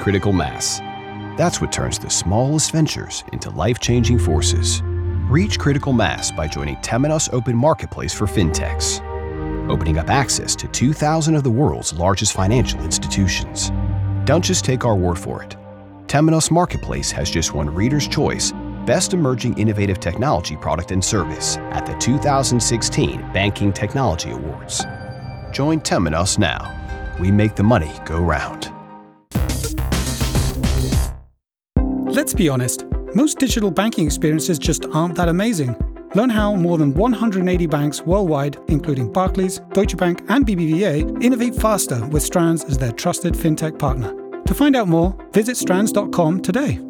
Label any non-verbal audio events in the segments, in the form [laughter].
critical mass. That's what turns the smallest ventures into life changing forces. Reach critical mass by joining Temenos Open Marketplace for FinTechs, opening up access to 2,000 of the world's largest financial institutions. Don't just take our word for it. Temenos Marketplace has just won Reader's Choice Best Emerging Innovative Technology Product and Service at the 2016 Banking Technology Awards. Join Temenos now. We make the money go round. Let's be honest, most digital banking experiences just aren't that amazing. Learn how more than 180 banks worldwide, including Barclays, Deutsche Bank, and BBVA, innovate faster with Strands as their trusted fintech partner. To find out more, visit strands.com today.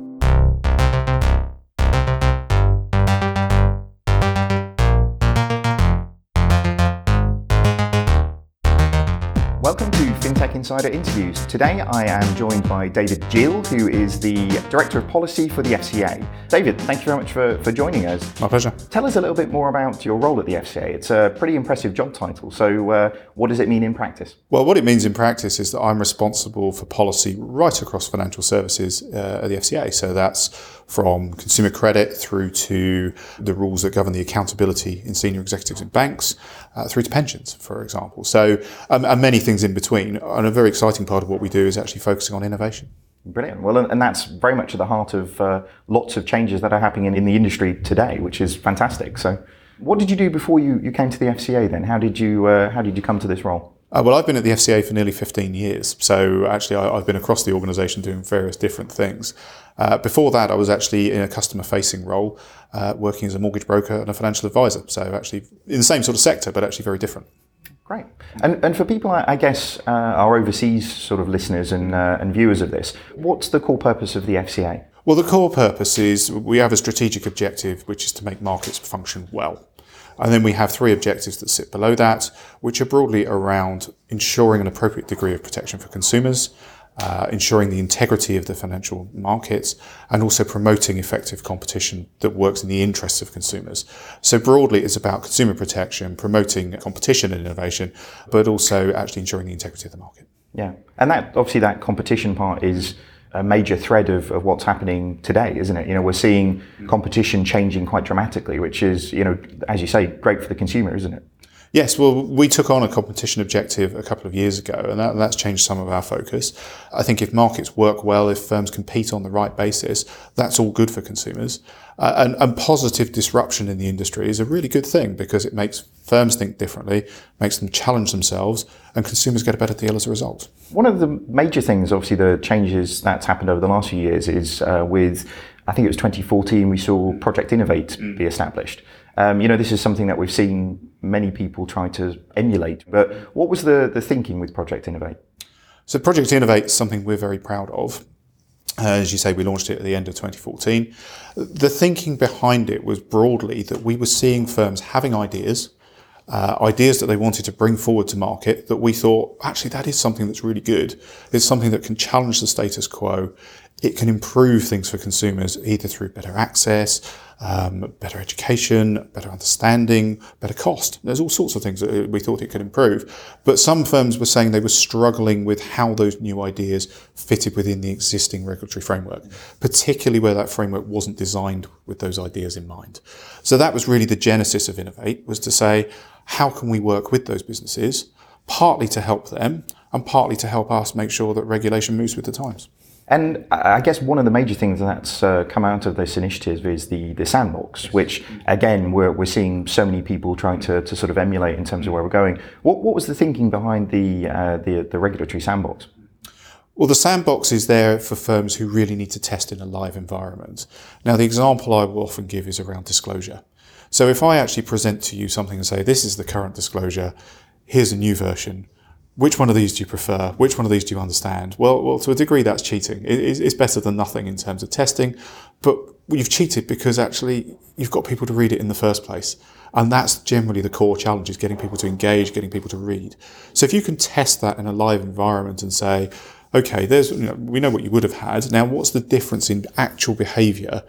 Tech Insider interviews. Today I am joined by David Geale, who is the Director of Policy for the FCA. David, thank you very much for, for joining us. My pleasure. Tell us a little bit more about your role at the FCA. It's a pretty impressive job title. So, uh, what does it mean in practice? Well, what it means in practice is that I'm responsible for policy right across financial services uh, at the FCA. So, that's from consumer credit through to the rules that govern the accountability in senior executives in banks, uh, through to pensions, for example. So, um, and many things in between. And a very exciting part of what we do is actually focusing on innovation. Brilliant. Well, and that's very much at the heart of uh, lots of changes that are happening in, in the industry today, which is fantastic. So, what did you do before you, you came to the FCA then? How did you, uh, how did you come to this role? Uh, well, I've been at the FCA for nearly 15 years. So actually, I, have been across the organisation doing various different things. Uh, before that, I was actually in a customer facing role, uh, working as a mortgage broker and a financial advisor. So actually in the same sort of sector, but actually very different. Great. And, and for people, I guess, uh, our overseas sort of listeners and, uh, and viewers of this, what's the core purpose of the FCA? Well, the core purpose is we have a strategic objective, which is to make markets function well. And then we have three objectives that sit below that, which are broadly around ensuring an appropriate degree of protection for consumers, uh, ensuring the integrity of the financial markets, and also promoting effective competition that works in the interests of consumers. So broadly, it's about consumer protection, promoting competition and innovation, but also actually ensuring the integrity of the market. Yeah, and that obviously that competition part is a major thread of, of what's happening today, isn't it? You know, we're seeing competition changing quite dramatically, which is, you know, as you say, great for the consumer, isn't it? Yes, well, we took on a competition objective a couple of years ago, and that, that's changed some of our focus. I think if markets work well, if firms compete on the right basis, that's all good for consumers. Uh, and, and, positive disruption in the industry is a really good thing because it makes firms think differently, makes them challenge themselves, and consumers get a better deal as a result. One of the major things, obviously, the changes that's happened over the last few years is uh, with, I think it was 2014, we saw Project Innovate mm. be established. Um, you know, this is something that we've seen many people try to emulate. But what was the, the thinking with Project Innovate? So, Project Innovate is something we're very proud of. Uh, as you say, we launched it at the end of 2014. The thinking behind it was broadly that we were seeing firms having ideas, uh, ideas that they wanted to bring forward to market that we thought, actually, that is something that's really good. It's something that can challenge the status quo. It can improve things for consumers either through better access, um, better education, better understanding, better cost. There's all sorts of things that we thought it could improve. But some firms were saying they were struggling with how those new ideas fitted within the existing regulatory framework, particularly where that framework wasn't designed with those ideas in mind. So that was really the genesis of Innovate, was to say, how can we work with those businesses, partly to help them and partly to help us make sure that regulation moves with the times. And I guess one of the major things that's uh, come out of this initiative is the, the sandbox, which again, we're, we're seeing so many people trying to, to sort of emulate in terms of where we're going. What, what was the thinking behind the, uh, the, the regulatory sandbox? Well, the sandbox is there for firms who really need to test in a live environment. Now, the example I will often give is around disclosure. So if I actually present to you something and say, this is the current disclosure, here's a new version, which one of these do you prefer? Which one of these do you understand? Well, well, to a degree, that's cheating. it's better than nothing in terms of testing, but you've cheated because actually you've got people to read it in the first place. And that's generally the core challenge is getting people to engage, getting people to read. So if you can test that in a live environment and say, okay, there's you know, we know what you would have had. Now, what's the difference in actual behaviour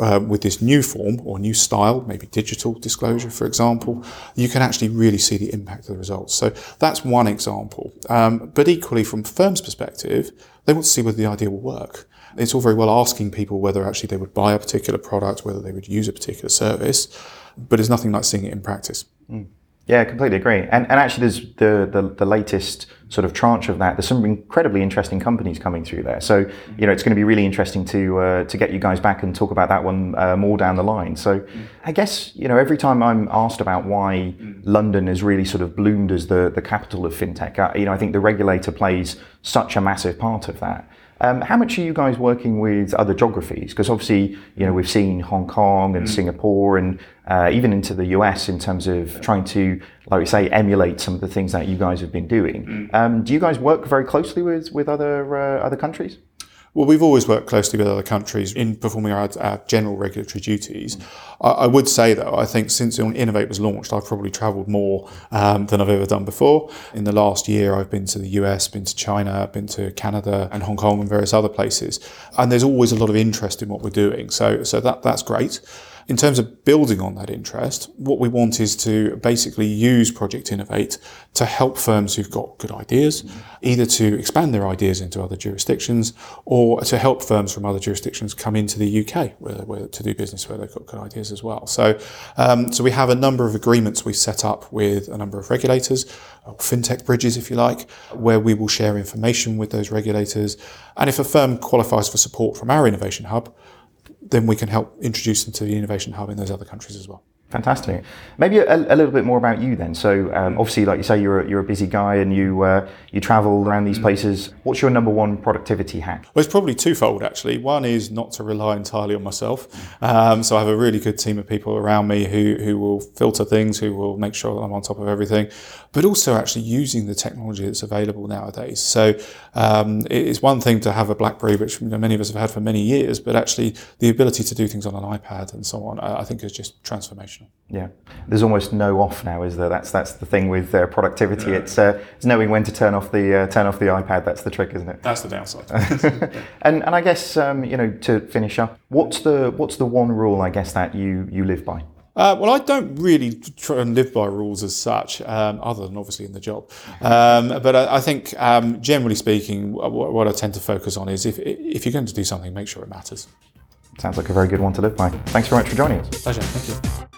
um, with this new form or new style, maybe digital disclosure, for example? You can actually really see the impact of the results. So that's one example. Um, but equally, from firms' perspective, they want to see whether the idea will work. It's all very well asking people whether actually they would buy a particular product, whether they would use a particular service, but it's nothing like seeing it in practice. Mm. Yeah, completely agree. And, and actually, there's the, the, the latest sort of tranche of that. There's some incredibly interesting companies coming through there. So you know, it's going to be really interesting to uh, to get you guys back and talk about that one uh, more down the line. So I guess you know, every time I'm asked about why London has really sort of bloomed as the the capital of fintech, uh, you know, I think the regulator plays such a massive part of that. Um, how much are you guys working with other geographies? Because obviously, you know, we've seen Hong Kong and mm. Singapore and uh, even into the US in terms of trying to, like we say, emulate some of the things that you guys have been doing. Mm. Um, do you guys work very closely with with other uh, other countries? Well, we've always worked closely with other countries in performing our, our general regulatory duties. Mm. I, I, would say, though, I think since Innovate was launched, I've probably travelled more um, than I've ever done before. In the last year, I've been to the US, been to China, been to Canada and Hong Kong and various other places. And there's always a lot of interest in what we're doing. So, so that, that's great. In terms of building on that interest, what we want is to basically use Project Innovate to help firms who've got good ideas, either to expand their ideas into other jurisdictions or to help firms from other jurisdictions come into the UK where, where to do business where they've got good ideas as well. So, um, so we have a number of agreements we've set up with a number of regulators, fintech bridges, if you like, where we will share information with those regulators. And if a firm qualifies for support from our innovation hub, then we can help introduce them to the innovation hub in those other countries as well. Fantastic. Maybe a, a, little bit more about you then. So, um, obviously, like you say, you're a, you're a busy guy and you uh, you travel around these places. What's your number one productivity hack? Well, it's probably twofold actually. One is not to rely entirely on myself. Um, so I have a really good team of people around me who who will filter things, who will make sure that I'm on top of everything, but also actually using the technology that's available nowadays. So um, it's one thing to have a BlackBerry, which you know, many of us have had for many years, but actually the ability to do things on an iPad and so on, I, I think is just transformational. Yeah, there's almost no off now, is there? That's that's the thing with uh, productivity. Yeah. It's, uh, it's knowing when to turn off the uh, turn off the iPad. That's the trick, isn't it? That's the downside. [laughs] [laughs] and and I guess um, you know to finish up, what's the what's the one rule I guess that you you live by? Uh, well, I don't really try and live by rules as such, um, other than obviously in the job. Um, but I, I think, um, generally speaking, what, what, I tend to focus on is if, if you're going to do something, make sure it matters. Sounds like a very good one to live by. Thanks very much for joining us. Pleasure. Thank you.